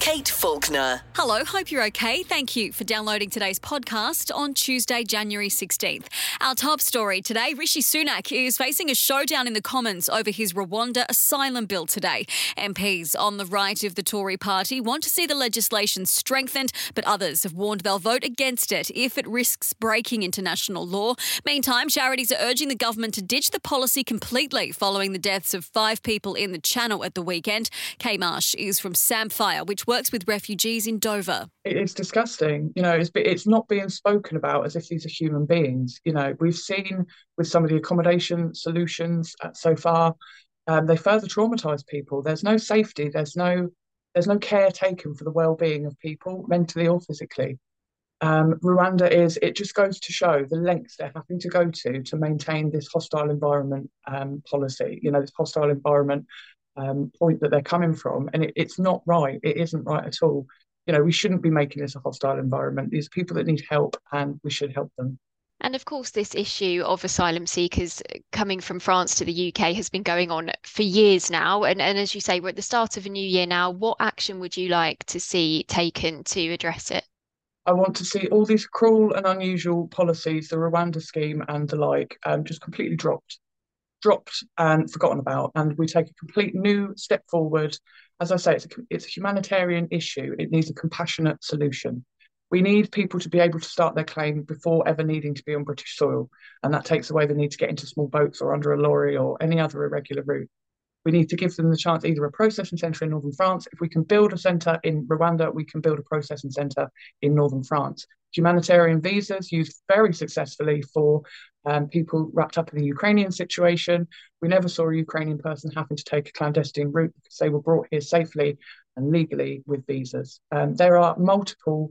Kate Faulkner. Hello, hope you're okay. Thank you for downloading today's podcast on Tuesday, January 16th. Our top story today Rishi Sunak is facing a showdown in the Commons over his Rwanda asylum bill today. MPs on the right of the Tory party want to see the legislation strengthened, but others have warned they'll vote against it if it risks breaking international law. Meantime, charities are urging the government to ditch the policy completely following the deaths of five people in the Channel at the weekend. Kay Marsh is from Samphire, which works with refugees in Dover. It's disgusting. You know, it's it's not being spoken about as if these are human beings. You know, we've seen with some of the accommodation solutions uh, so far, um, they further traumatise people. There's no safety. There's no there's no care taken for the well-being of people, mentally or physically. Um, Rwanda is. It just goes to show the lengths they're having to go to to maintain this hostile environment um, policy. You know, this hostile environment um, point that they're coming from, and it, it's not right. It isn't right at all. You know, we shouldn't be making this a hostile environment. These people that need help, and we should help them. And of course, this issue of asylum seekers coming from France to the UK has been going on for years now. And, and as you say, we're at the start of a new year now. What action would you like to see taken to address it? I want to see all these cruel and unusual policies, the Rwanda scheme and the like, um, just completely dropped dropped and forgotten about, and we take a complete new step forward. As I say, it's a, it's a humanitarian issue. It needs a compassionate solution. We need people to be able to start their claim before ever needing to be on British soil, and that takes away the need to get into small boats or under a lorry or any other irregular route. We need to give them the chance either a processing centre in northern France. If we can build a centre in Rwanda, we can build a processing centre in northern France. Humanitarian visas used very successfully for um, people wrapped up in the Ukrainian situation. We never saw a Ukrainian person having to take a clandestine route because they were brought here safely and legally with visas. Um, there are multiple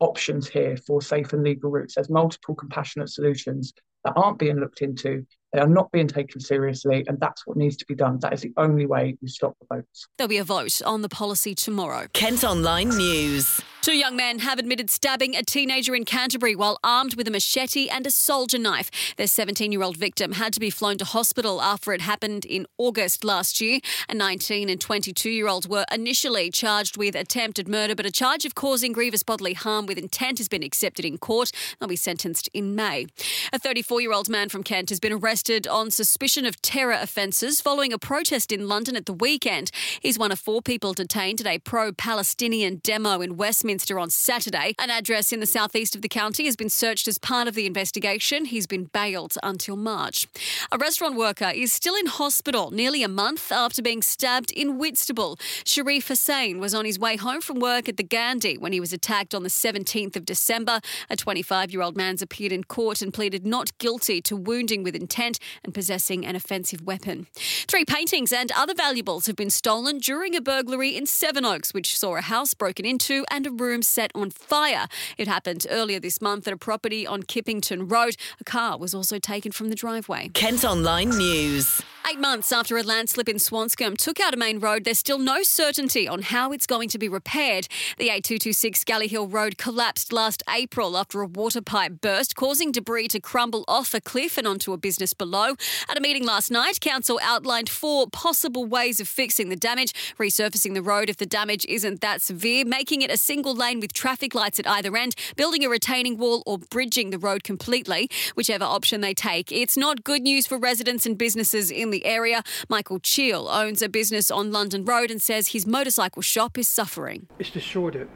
options here for safe and legal routes. There's multiple compassionate solutions that aren't being looked into. They are not being taken seriously, and that's what needs to be done. That is the only way we stop the votes. There'll be a vote on the policy tomorrow. Kent Online News. Two young men have admitted stabbing a teenager in Canterbury while armed with a machete and a soldier knife. Their 17 year old victim had to be flown to hospital after it happened in August last year. A 19 and 22 year old were initially charged with attempted murder, but a charge of causing grievous bodily harm with intent has been accepted in court. They'll be sentenced in May. A 34 year old man from Kent has been arrested on suspicion of terror offences following a protest in London at the weekend. He's one of four people detained at a pro Palestinian demo in Westminster On Saturday. An address in the southeast of the county has been searched as part of the investigation. He's been bailed until March. A restaurant worker is still in hospital nearly a month after being stabbed in Whitstable. Sharif Hussain was on his way home from work at the Gandhi when he was attacked on the 17th of December. A 25 year old man's appeared in court and pleaded not guilty to wounding with intent and possessing an offensive weapon. Three paintings and other valuables have been stolen during a burglary in Sevenoaks, which saw a house broken into and a room room set on fire. It happened earlier this month at a property on Kippington Road. A car was also taken from the driveway. Kent Online News. Eight months after a landslip in Swanscombe took out a main road, there's still no certainty on how it's going to be repaired. The A226 Galley Hill Road collapsed last April after a water pipe burst, causing debris to crumble off a cliff and onto a business below. At a meeting last night, Council outlined four possible ways of fixing the damage resurfacing the road if the damage isn't that severe, making it a single lane with traffic lights at either end, building a retaining wall, or bridging the road completely. Whichever option they take, it's not good news for residents and businesses in the the area. Michael Cheel owns a business on London Road and says his motorcycle shop is suffering. It's destroyed it,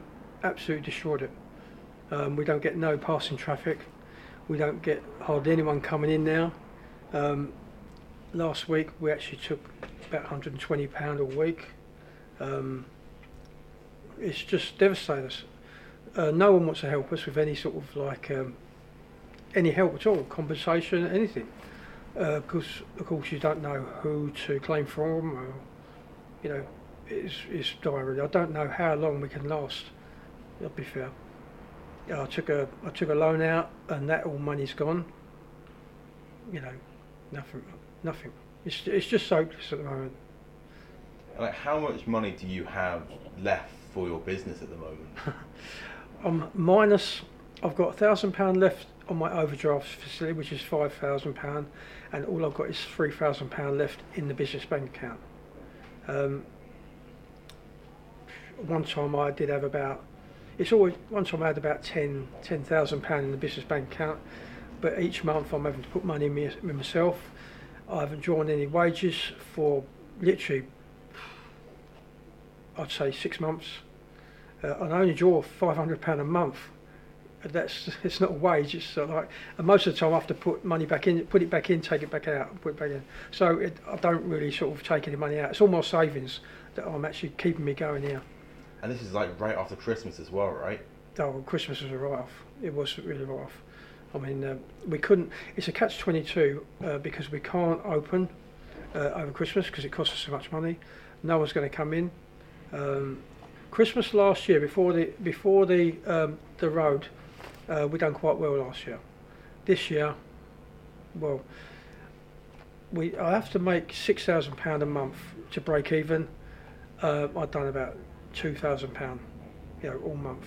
absolutely destroyed it. Um, we don't get no passing traffic. We don't get hardly anyone coming in now. Um, last week we actually took about 120 pound a week. Um, it's just devastated us. Uh, no one wants to help us with any sort of like um, any help at all, compensation, anything because uh, of course you don't know who to claim from or you know it's, it's dire I don't know how long we can last that'll be fair. I took a I took a loan out and that all money's gone. You know nothing nothing. It's, it's just hopeless at the moment. Like how much money do you have left for your business at the moment? I'm minus I've got a thousand pound left on my overdraft facility, which is five thousand pound, and all I've got is three thousand pound left in the business bank account. Um, one time I did have about it's always one time I had about ten ten thousand pound in the business bank account, but each month I'm having to put money in me, in myself. I haven't drawn any wages for literally I'd say six months. Uh, and I only draw five hundred pound a month. That's it's not a wage. It's sort of like and most of the time I have to put money back in, put it back in, take it back out, put it back in. So it, I don't really sort of take any money out. It's all my savings that I'm actually keeping me going here. And this is like right after Christmas as well, right? Oh, Christmas was a write-off. It was really write-off. I mean, uh, we couldn't. It's a catch-22 uh, because we can't open uh, over Christmas because it costs us so much money. No one's going to come in. Um, Christmas last year, before the before the um, the road, uh, we done quite well last year. This year, well, we I have to make six thousand pound a month to break even. Uh, I've done about two thousand pound, you know, all month.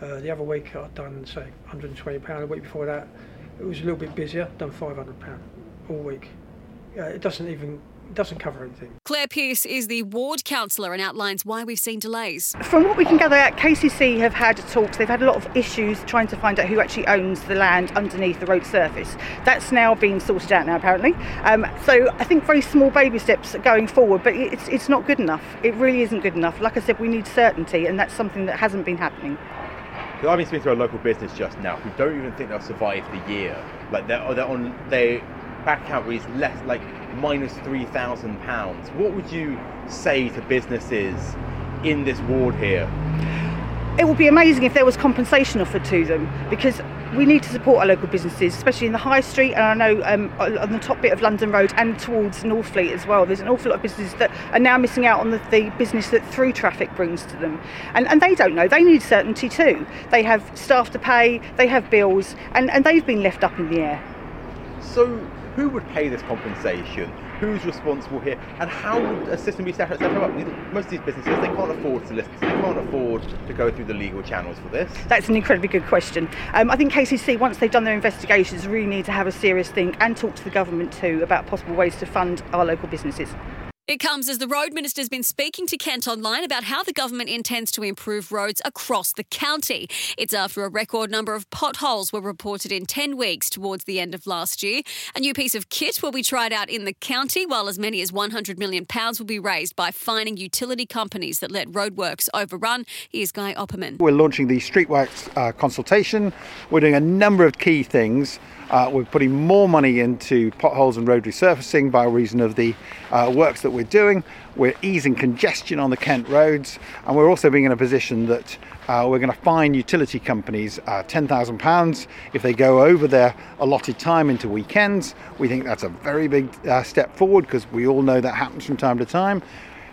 Uh, the other week I'd done say 120 pound. A week before that, it was a little bit busier. Done 500 pound all week. Uh, it doesn't even doesn't cover anything. Claire Pearce is the ward councillor and outlines why we've seen delays. From what we can gather out, KCC have had talks. They've had a lot of issues trying to find out who actually owns the land underneath the road surface. That's now been sorted out now, apparently. Um, so I think very small baby steps going forward, but it's it's not good enough. It really isn't good enough. Like I said, we need certainty, and that's something that hasn't been happening. Because I've been speaking to a local business just now who don't even think they'll survive the year. Like they're, they're on their back account is less like minus three thousand pounds. What would you say to businesses in this ward here? It would be amazing if there was compensation offered to them because we need to support our local businesses, especially in the high street. And I know um, on the top bit of London Road and towards Northfleet as well, there's an awful lot of businesses that are now missing out on the, the business that through traffic brings to them. And, and they don't know, they need certainty too. They have staff to pay, they have bills, and, and they've been left up in the air. So, who would pay this compensation? Who's responsible here? And how would a system be set up? Most of these businesses, they can't afford solicitors, they can't afford to go through the legal channels for this. That's an incredibly good question. Um, I think KCC, once they've done their investigations, really need to have a serious think and talk to the government too about possible ways to fund our local businesses. It comes as the Road Minister's been speaking to Kent Online about how the government intends to improve roads across the county. It's after a record number of potholes were reported in 10 weeks towards the end of last year. A new piece of kit will be tried out in the county, while as many as £100 million will be raised by fining utility companies that let roadworks overrun. Here's Guy Opperman. We're launching the Streetworks uh, consultation. We're doing a number of key things. Uh, we're putting more money into potholes and road resurfacing by reason of the uh, works that we're doing. We're easing congestion on the Kent roads, and we're also being in a position that uh, we're going to fine utility companies uh, £10,000 if they go over their allotted time into weekends. We think that's a very big uh, step forward because we all know that happens from time to time.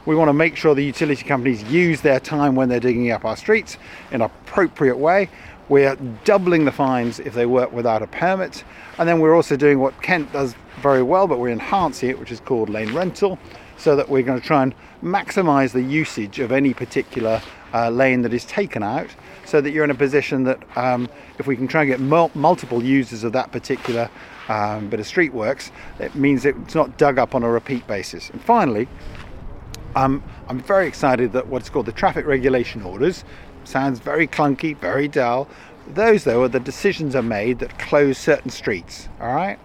We want to make sure the utility companies use their time when they're digging up our streets in an appropriate way. We're doubling the fines if they work without a permit. And then we're also doing what Kent does very well, but we're enhancing it, which is called lane rental, so that we're going to try and maximize the usage of any particular uh, lane that is taken out, so that you're in a position that um, if we can try and get mul- multiple users of that particular um, bit of street works, it means it's not dug up on a repeat basis. And finally, um, I'm very excited that what's called the traffic regulation orders sounds very clunky, very dull. Those, though, are the decisions are made that close certain streets, all right?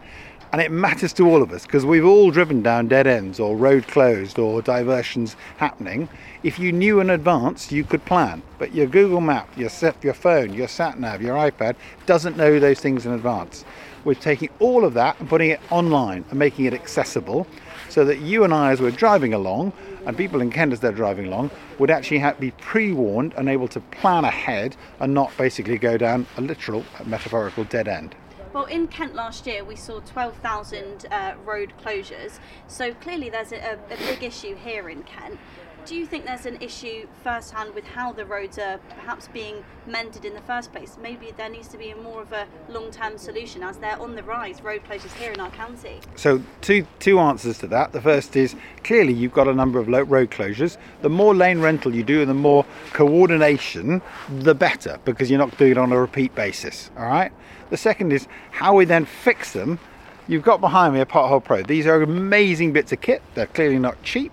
And it matters to all of us because we've all driven down dead ends or road closed or diversions happening. If you knew in advance, you could plan. But your Google Map, your, your phone, your sat nav, your iPad doesn't know those things in advance. We're taking all of that and putting it online and making it accessible so that you and I, as we're driving along, and people in Kent as they're driving along, would actually have, be pre-warned and able to plan ahead and not basically go down a literal, metaphorical dead end. Well, in Kent last year, we saw 12,000 uh, road closures. So clearly, there's a, a, big issue here in Kent. Do you think there's an issue firsthand with how the roads are perhaps being mended in the first place? Maybe there needs to be more of a long-term solution as they're on the rise, road closures here in our county. So two two answers to that. The first is clearly you've got a number of road closures. The more lane rental you do, and the more coordination, the better, because you're not doing it on a repeat basis. All right. The second is how we then fix them. You've got behind me a Pothole Pro. These are amazing bits of kit. They're clearly not cheap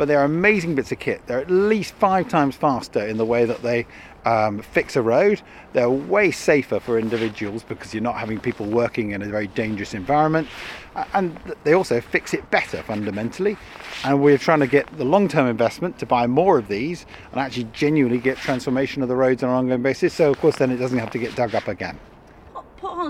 but they're amazing bits of kit. They're at least five times faster in the way that they um, fix a road. They're way safer for individuals because you're not having people working in a very dangerous environment. And they also fix it better fundamentally. And we're trying to get the long term investment to buy more of these and actually genuinely get transformation of the roads on an ongoing basis. So, of course, then it doesn't have to get dug up again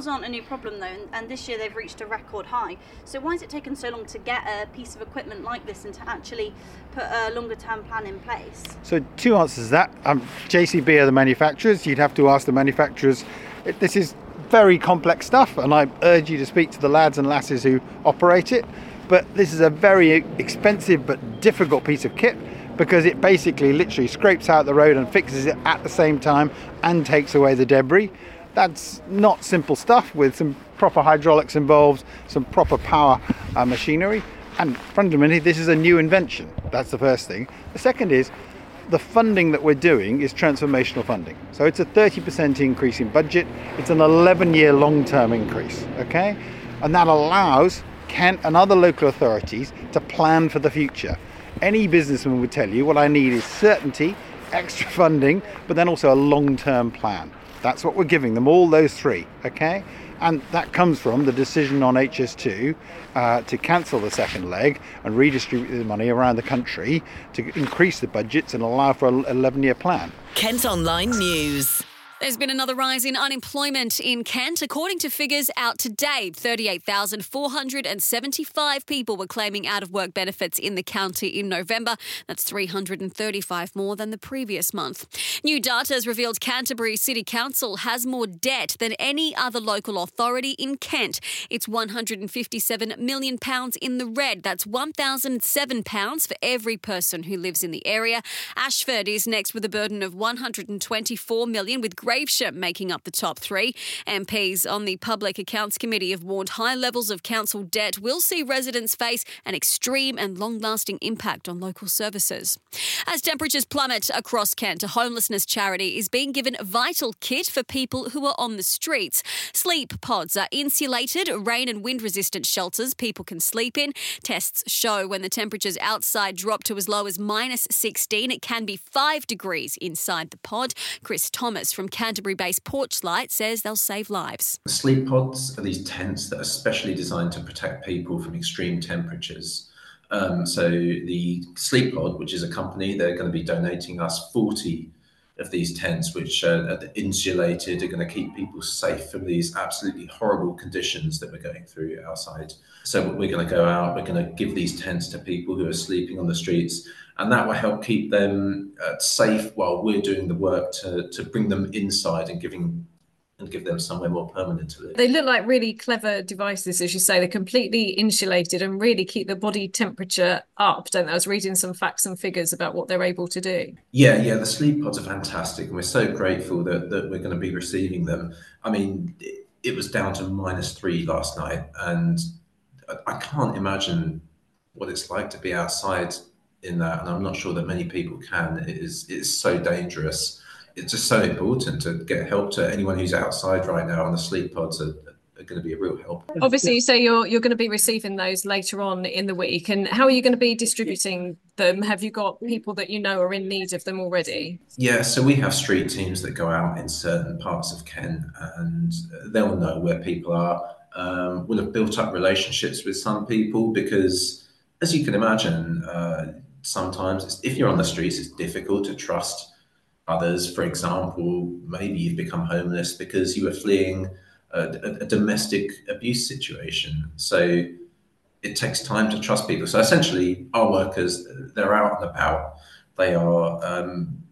aren't a new problem though, and, and, this year they've reached a record high. So why has it taken so long to get a piece of equipment like this and to actually put a longer term plan in place? So two answers to that. Um, JCB are the manufacturers. You'd have to ask the manufacturers. It, this is very complex stuff, and I urge you to speak to the lads and lasses who operate it. But this is a very expensive but difficult piece of kit because it basically literally scrapes out the road and fixes it at the same time and takes away the debris. That's not simple stuff with some proper hydraulics involved, some proper power uh, machinery. And fundamentally, this is a new invention. That's the first thing. The second is the funding that we're doing is transformational funding. So it's a 30% increase in budget. It's an 11 year long term increase, okay? And that allows Kent and other local authorities to plan for the future. Any businessman would tell you what I need is certainty, extra funding, but then also a long term plan. That's what we're giving them, all those three, okay? And that comes from the decision on HS2 uh, to cancel the second leg and redistribute the money around the country to increase the budgets and allow for an 11 year plan. Kent Online News. There's been another rise in unemployment in Kent. According to figures out today, 38,475 people were claiming out of work benefits in the county in November. That's 335 more than the previous month. New data has revealed Canterbury City Council has more debt than any other local authority in Kent. It's 157 million pounds in the red. That's 1,007 pounds for every person who lives in the area. Ashford is next with a burden of 124 million with Gravesham making up the top three. MPs on the Public Accounts Committee have warned high levels of council debt will see residents face an extreme and long lasting impact on local services. As temperatures plummet across Kent, a homelessness charity is being given vital kit for people who are on the streets. Sleep pods are insulated, rain and wind resistant shelters people can sleep in. Tests show when the temperatures outside drop to as low as minus 16, it can be 5 degrees inside the pod. Chris Thomas from Canterbury based Porchlight says they'll save lives. Sleep pods are these tents that are specially designed to protect people from extreme temperatures. Um, so the Sleep Pod, which is a company, they're going to be donating us 40 of these tents, which are insulated, are going to keep people safe from these absolutely horrible conditions that we're going through outside. So we're going to go out, we're going to give these tents to people who are sleeping on the streets, and that will help keep them uh, safe while we're doing the work to, to bring them inside and giving and give them somewhere more permanent to live. They look like really clever devices, as you say. They're completely insulated and really keep the body temperature up, don't they? I was reading some facts and figures about what they're able to do. Yeah, yeah, the sleep pods are fantastic, and we're so grateful that, that we're going to be receiving them. I mean, it, it was down to minus three last night, and I, I can't imagine what it's like to be outside in that, and I'm not sure that many people can. It is it's so dangerous. It's just so important to get help to anyone who's outside right now, and the sleep pods are, are going to be a real help. Obviously, you say you're you're going to be receiving those later on in the week, and how are you going to be distributing them? Have you got people that you know are in need of them already? Yeah, so we have street teams that go out in certain parts of Kent, and they'll know where people are. Um, we'll have built up relationships with some people because, as you can imagine. Uh, sometimes if you're on the streets, it's difficult to trust others. For example, maybe you've become homeless because you were fleeing a, a, a domestic abuse situation. So it takes time to trust people. So essentially, our workers they're out and about. They are um,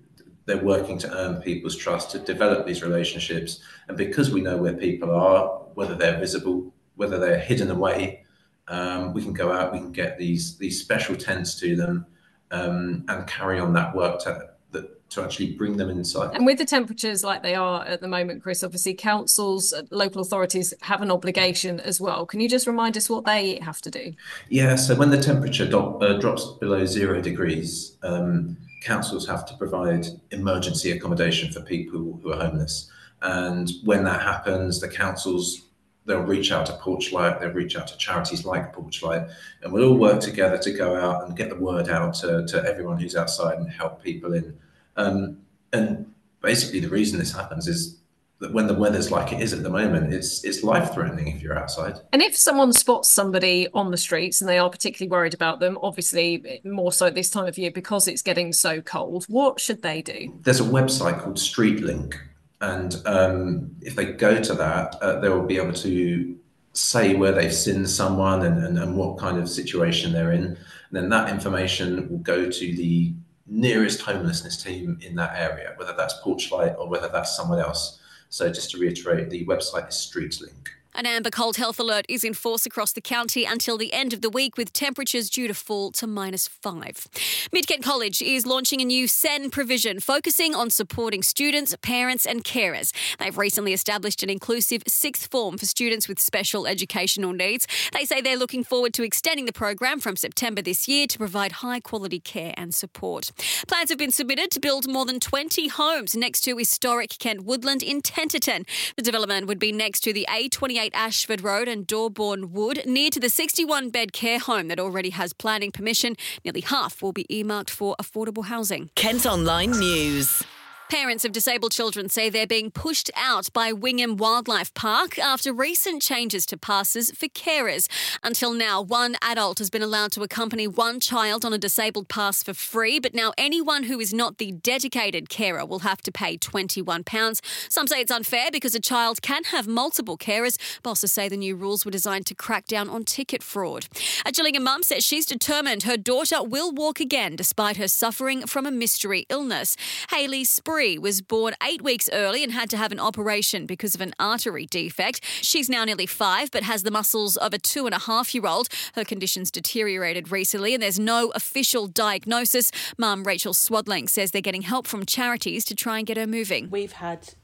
they're working to earn people's trust to develop these relationships. And because we know where people are, whether they're visible, whether they're hidden away, um, we can go out. We can get these these special tents to them um, and carry on that work to, that, to actually bring them inside. And with the temperatures like they are at the moment, Chris, obviously councils, uh, local authorities have an obligation as well. Can you just remind us what they have to do? Yeah, so when the temperature do- uh, drops below zero degrees, um, councils have to provide emergency accommodation for people who are homeless. And when that happens, the councils they'll reach out to Porchlight, they'll reach out to charities like Porchlight, and we'll all work together to go out and get the word out to, to everyone who's outside and help people in. Um, and basically, the reason this happens is that when the weather's like it is at the moment, it's it's life threatening if you're outside. And if someone spots somebody on the streets and they are particularly worried about them, obviously more so at this time of year because it's getting so cold, what should they do? There's a website called StreetLink, and um, if they go to that, uh, they will be able to say where they've seen someone and, and, and what kind of situation they're in. And then that information will go to the nearest homelessness team in that area, whether that's Porchlight or whether that's someone else. So just to reiterate, the website is StreetLink. An amber cold health alert is in force across the county until the end of the week, with temperatures due to fall to minus five. Mid Kent College is launching a new SEN provision focusing on supporting students, parents, and carers. They've recently established an inclusive sixth form for students with special educational needs. They say they're looking forward to extending the program from September this year to provide high quality care and support. Plans have been submitted to build more than 20 homes next to historic Kent Woodland in Tenterden. The development would be next to the A28 Ashford Road and Dorbourne Wood, near to the 61 bed care home that already has planning permission. Nearly half will be earmarked for affordable housing. Kent Online News. Parents of disabled children say they're being pushed out by Wingham Wildlife Park after recent changes to passes for carers. Until now, one adult has been allowed to accompany one child on a disabled pass for free, but now anyone who is not the dedicated carer will have to pay £21. Some say it's unfair because a child can have multiple carers. Bosses say the new rules were designed to crack down on ticket fraud. A Gillingham mum says she's determined her daughter will walk again despite her suffering from a mystery illness. Hayley Spree was born eight weeks early and had to have an operation because of an artery defect. She's now nearly five, but has the muscles of a two and a half year old. Her condition's deteriorated recently, and there's no official diagnosis. Mum Rachel Swadling says they're getting help from charities to try and get her moving. We've had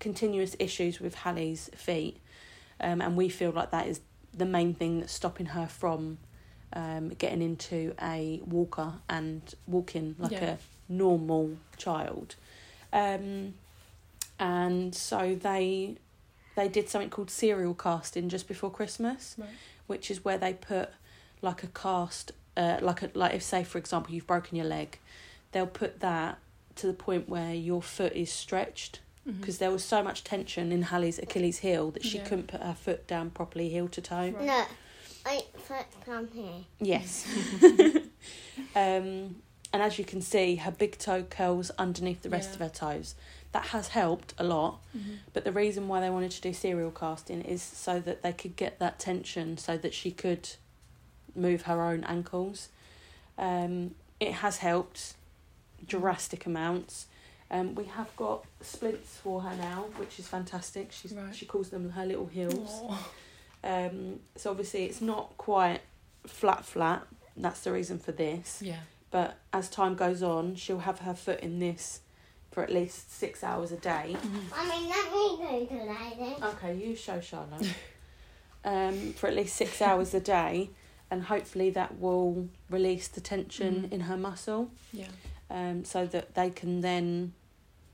continuous issues with Hallie's feet, um, and we feel like that is the main thing that's stopping her from um, getting into a walker and walking like Yeah. a normal child. Um, and so they they did something called serial casting just before Christmas, Right. which is where they put like a cast, uh, like a like if say for example you've broken your leg, they'll put that to the point where your foot is stretched because there was so much tension in Hallie's Achilles heel that she Yeah. couldn't put her foot down properly heel to toe. No, I foot from here. Yes. um, and as you can see, her big toe curls underneath the rest Yeah. of her toes. That has helped a lot. Mhm. But the reason why they wanted to do serial casting is so that they could get that tension so that she could move her own ankles. Um, it has helped drastic amounts. Um, we have got splints for her now, which is fantastic. She's Right. she calls them her little heels. Um, so obviously it's not quite flat flat. That's the reason for this. Yeah. But as time goes on, she'll have her foot in this for at least six hours a day. Mommy, let me go to lie then. Okay, you show Charlotte. um, for at least six hours a day, and hopefully that will release the tension Mhm. in her muscle. Yeah. Um, so that they can then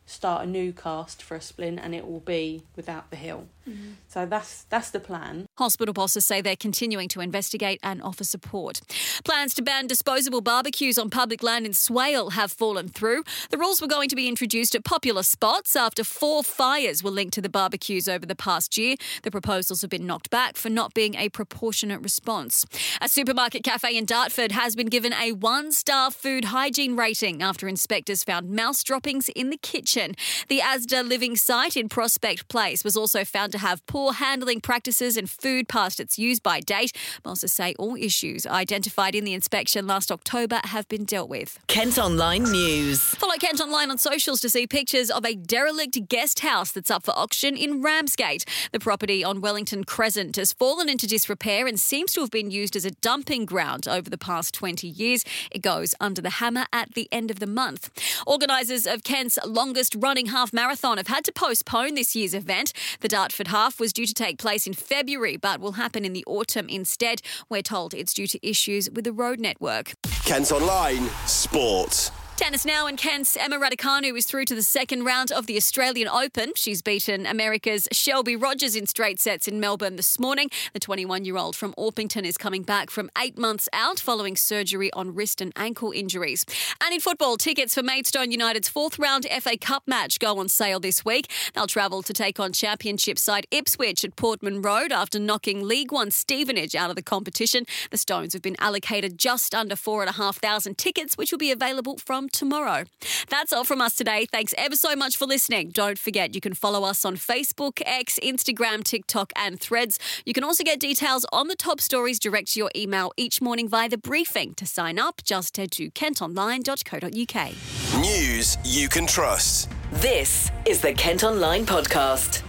start a new cast for a splint, and it will be without the heel. Mhm. So that's that's the plan. Hospital bosses say they're continuing to investigate and offer support. Plans to ban disposable barbecues on public land in Swale have fallen through. The rules were going to be introduced at popular spots after four fires were linked to the barbecues over the past year. The proposals have been knocked back for not being a proportionate response. A supermarket cafe in Dartford has been given a one star food hygiene rating after inspectors found mouse droppings in the kitchen. The Asda living site in Prospect Place was also found to to have poor handling practices and food past its use by date. Bosses say all issues identified in the inspection last October have been dealt with. Kent Online News. Follow Kent Online on socials to see pictures of a derelict guest house that's up for auction in Ramsgate. The property on Wellington Crescent has fallen into disrepair and seems to have been used as a dumping ground over the past 20 years. It goes under the hammer at the end of the month. Organisers of Kent's longest running half marathon have had to postpone this year's event. The Dartford half was due to take place in February but will happen in the autumn instead. We're told it's due to issues with the road network. Kent Online Sport. Tennis now, and Kent's Emma Raducanu is through to the second round of the Australian Open. She's beaten America's Shelby Rogers in straight sets in Melbourne this morning. The 21 year old from Orpington is coming back from eight months out following surgery on wrist and ankle injuries. And in football, tickets for Maidstone United's fourth round FA Cup match go on sale this week. They'll travel to take on Championship side Ipswich at Portman Road after knocking League One Stevenage out of the competition. The Stones have been allocated just under 4,500 tickets, which will be available from tomorrow. That's all from us today. Thanks ever so much for listening. Don't forget, you can follow us on Facebook, X, Instagram, TikTok, and Threads. You can also get details on the top stories direct to your email each morning via the briefing. To sign up, just head to kentonline.co.uk. News you can trust. This is the Kent Online Podcast.